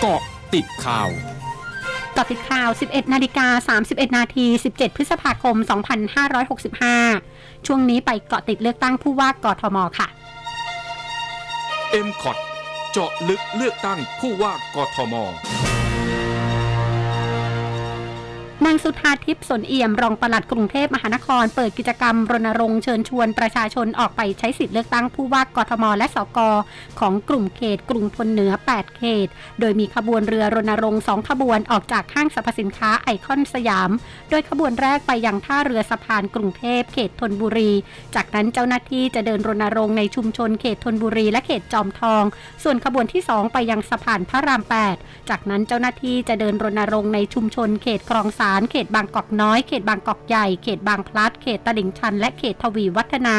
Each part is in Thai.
เกาะติดข่าวกาะติดข่าว 11 นาฬิกา 31 นาที 17 พฤษภาคม 2565 ช่วงนี้ไปเกาะติดเลือกตั้งผู้ว่ากทมค่ะ m c o t เจาะลึกเลือกตั้งผู้ว่ากทม นางสุธาทิพย์สนเอี่ยมรองปลัดกรุงเทพมหานคร เปิดกิจกรรมรณรงค์เชิญชวนประชาชนออกไปใช้สิทธิเลือกตั้งผู้ว่ากทม และสกของกลุ่มเขต กรุงทนเหนือ 8 เขต โดยมีขบวนเรือรณรงค์2ขบวนออกจากห้างสรรพสินค้าไอคอนสยาม โดยขบวนแรกไปยังท่าเรือสะพานกรุงเทพเขตทนบุรี จากนั้นเจ้าหน้าที่จะเดินรณรงค์ในชุมชนเขตทนบุรีและเขตจอมทอง ส่วนขบวนที่ 2 ไปยังสะพานพระราม 8 จากนั้นเจ้าหน้าที่จะเดินรณรงค์ในชุมชนเขตคลองสาารเขตบางกอกน้อย เขตบางกอกใหญ่ เขตบางพลัด เขตตลิ่งชัน และเขตทวีวัฒนา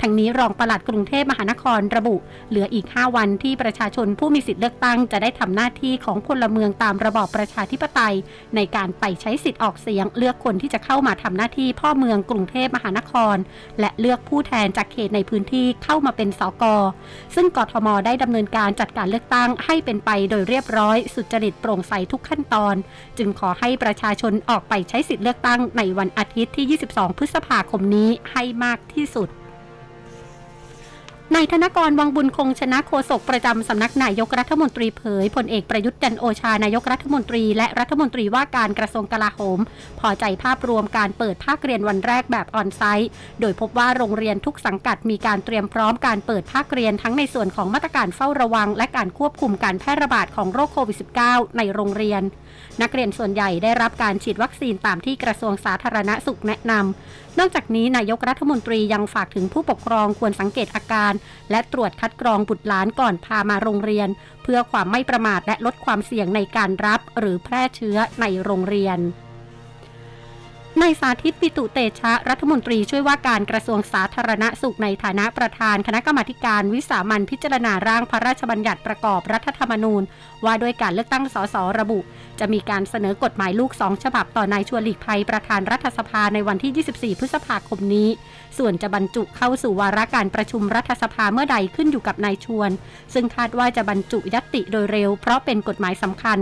ทั้งนี้รองปลัดกรุงเทพมหานครระบุ เหลืออีก 5 วันที่ประชาชนผู้มีสิทธิเลือกตั้งจะได้ทำหน้าที่ของพลเมืองตามระบอบประชาธิปไตย ในการไปใช้สิทธิ์ออกเสียง เลือกคนที่จะเข้ามาทำหน้าที่พ่อเมืองกรุงเทพมหานคร และเลือกผู้แทนจากเขตในพื้นที่เข้ามาเป็นสกซึ่งกทมได้ดำเนินการจัดการเลือกตั้งให้เป็นไปโดยเรียบร้อย สุจริตโปร่งใสทุกขั้นตอน จึงขอให้ประชาชนออกไปใช้สิทธิเลือกตั้งในวันอาทิตย์ที่ 22 พฤษภาคมนี้ให้มากที่สุด นายธนกรวังบุญคงชนะโฆษกประจำสำนักนายกรัฐมนตรีเผยพลเอกประยุทธ์จันโอชานายกรัฐมนตรี และรัฐมนตรีว่าการกระทรวงกลาโหม พอใจภาพรวมการเปิดภาคเรียนวันแรกแบบออนไซต์ โดยพบว่าโรงเรียนทุกสังกัดมีการเตรียมพร้อมการเปิดภาคเรียนทั้งในส่วนของมาตรการเฝ้าระวัง และการควบคุมการแพร่ระบาดของโรคโควิด -19 ในโรงเรียน นักเรียนส่วนใหญ่ได้รับการฉีดวัคซีนตามที่กระทรวงสาธารณสุขแนะนำนอกจากนี้นายกรัฐมนตรียังฝากถึงผู้ปกครองควรสังเกตอาการและตรวจคัดกรองบุตรหลานก่อนพามาโรงเรียน เพื่อความไม่ประมาทและลดความเสี่ยงในการรับหรือแพร่เชื้อในโรงเรียน นายสาธิตปิตุเตชะรัฐมนตรีช่วยว่าการกระทรวงสาธารณสุขในฐานะประธานคณะกรรมาการวิสามันพิจารณาร่างพระราชบัญญัติประกอบรัฐธรรมนูญ ว่าด้วยการเลือกตั้งสสระบุ จะมีการเสนอกฎหมายลูกสองฉบับต่อนายชวนหลีกภัยประธานรัฐสภาในวันที่ 24 พฤษภาคมนี้ ส่วนจะบรรจุเข้าสู่วาระการประชุมรัฐสภาเมื่อใดขึ้นอยู่กับนายชวน ซึ่งคาดว่าจะบรรจุยติโดยเร็ว เพราะเป็นกฎหมายสำคัญ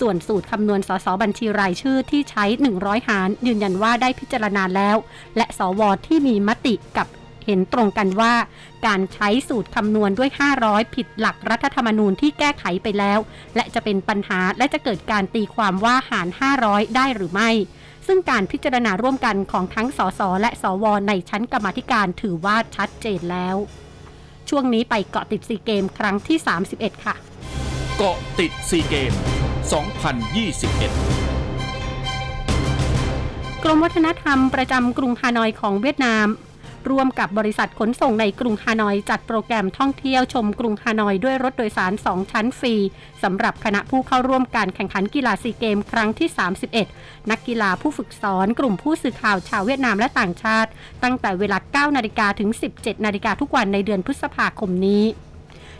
ส่วนสูตรคำนวณสสบัญชีรายชื่อที่ใช้ 100 หารยืนยันว่าได้พิจารณาแล้ว และสวที่มีมติกับเห็นตรงกันว่า การใช้สูตรคำนวณด้วย 500 ผิดหลักรัฐธรรมนูญที่แก้ไขไปแล้ว และจะเป็นปัญหาและจะเกิดการตีความว่าหาร 500 ได้หรือไม่ ซึ่งการพิจารณาร่วมกันของทั้งสสและสวในชั้นกรรมธิการถือว่าชัดเจนแล้ว ช่วงนี้ไปเกาะติดซีเกมครั้งที่ 31 ค่ะ เกาะติดซีเกม 2021 กรมวัฒนธรรมประจำกรุงฮานอยของเวียดนาม ร่วมกับบริษัทขนส่งในกรุงฮานอยจัดโปรแกรมท่องเที่ยวชมกรุงฮานอยด้วยรถโดยสาร 2 ชั้นฟรีสำหรับคณะผู้เข้าร่วมการแข่งขันกีฬาซีเกมครั้งที่ 31 นักกีฬาผู้ฝึกสอนกลุ่มผู้สื่อข่าวชาวเวียดนามและต่างชาติ ตั้งแต่เวลา 9 นาฬิกาถึง 17 นาฬิกาทุกวันในเดือนพฤษภาคมนี้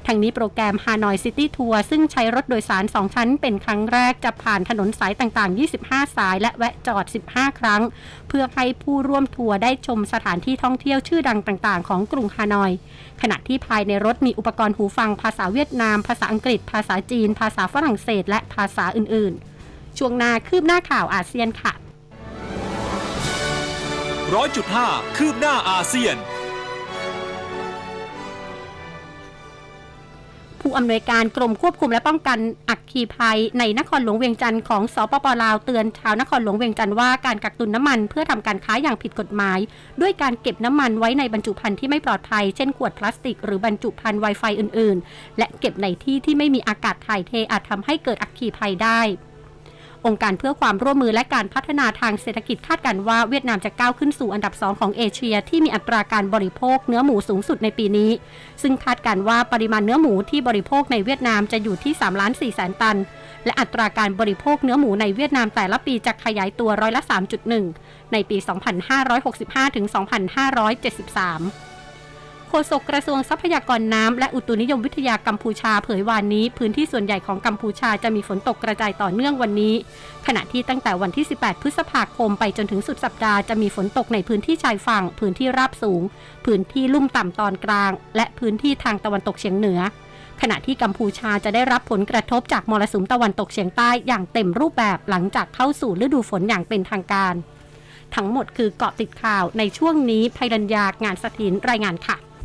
ทั้งนี้โปรแกรมฮานอยซิตี้ทัวร์ซึ่งใช้รถโดยสาร 2 ชั้น เป็นครั้งแรกจะผ่านถนนสายต่างๆ 25 สาย และแวะจอด 15 ครั้ง เพื่อให้ผู้ร่วมทัวร์ได้ชมสถานที่ท่องเที่ยวชื่อดังต่างๆ ของกรุงฮานอย ขณะที่ภายในรถมีอุปกรณ์หูฟังภาษาเวียดนาม ภาษาอังกฤษ ภาษาจีน ภาษาฝรั่งเศส และภาษาอื่นๆ ช่วงนาคืบหน้าข่าวอาเซียนค่ะร้อยจุดห้าคืบหน้าอาเซียน ผู้อำนวยการกรมควบคุมและป้องกันอักคีภัย ในนครหลวงเวียงจันทร์ของสปปลาวเตือนชาวนครหลวงเวียงจันทร์ว่าการกักตุนน้ำมันเพื่อทำการค้าอย่างผิดกฎหมาย ด้วยการเก็บน้ำมันไว้ในบรรจุภัณฑ์ที่ไม่ปลอดภัย เช่นขวดพลาสติก หรือบรรจุภัณฑ์ไวไฟอื่น ๆ และเก็บในที่ที่ไม่มีอากาศถ่ายเทอาจทำให้เกิดอักคีภัยได้ องค์การเพื่อความร่วมมือและการพัฒนาทางเศรษฐกิจคาดการว่าเวียดนามจะก้าวขึ้นสู่อันดับ 2 ของเอเชีย ที่มีอัตราการบริโภคเนื้อหมูสูงสุดในปีนี้ ซึ่งคาดการว่าปริมาณเนื้อหมูที่บริโภคในเวียดนามจะอยู่ที่3ล้าน4แสนตัน และอัตราการบริโภคเนื้อหมูในเวียดนามแต่ละปีจะขยายตัวร้อยละ 3.1 ในปี 2565 ถึง 2573 ฆษกกระทรวงทรัพยากรน้ำและอุตุนิยมวิทยากัมพูชาเผยวานนี้ พื้นที่ส่วนใหญ่ของกัมพูชาจะมีฝนตกกระจายต่อเนื่องวันนี้ ขณะที่ตั้งแต่วันที่ 18 พฤษภาคมไปจนถึงสุดสัปดาห์จะมีฝนตกในพื้นที่ชายฝั่ง พื้นที่ราบสูง พื้นที่ลุ่มต่ำตอนกลาง และพื้นที่ทางตะวันตกเฉียงเหนือขขณะที่กัมพูชาจะได้รับผลกระทบจากมรสุมตะวันตกเฉียงใต้อย่างเต็มรูปแบบหลังจากเข้าสู่ฤดูฝนอย่างเป็นทางการ ทั้งหมดคือเกาะติดข่าวในช่วงนี้ภัยรัญญางานสถินรายงานค่ะ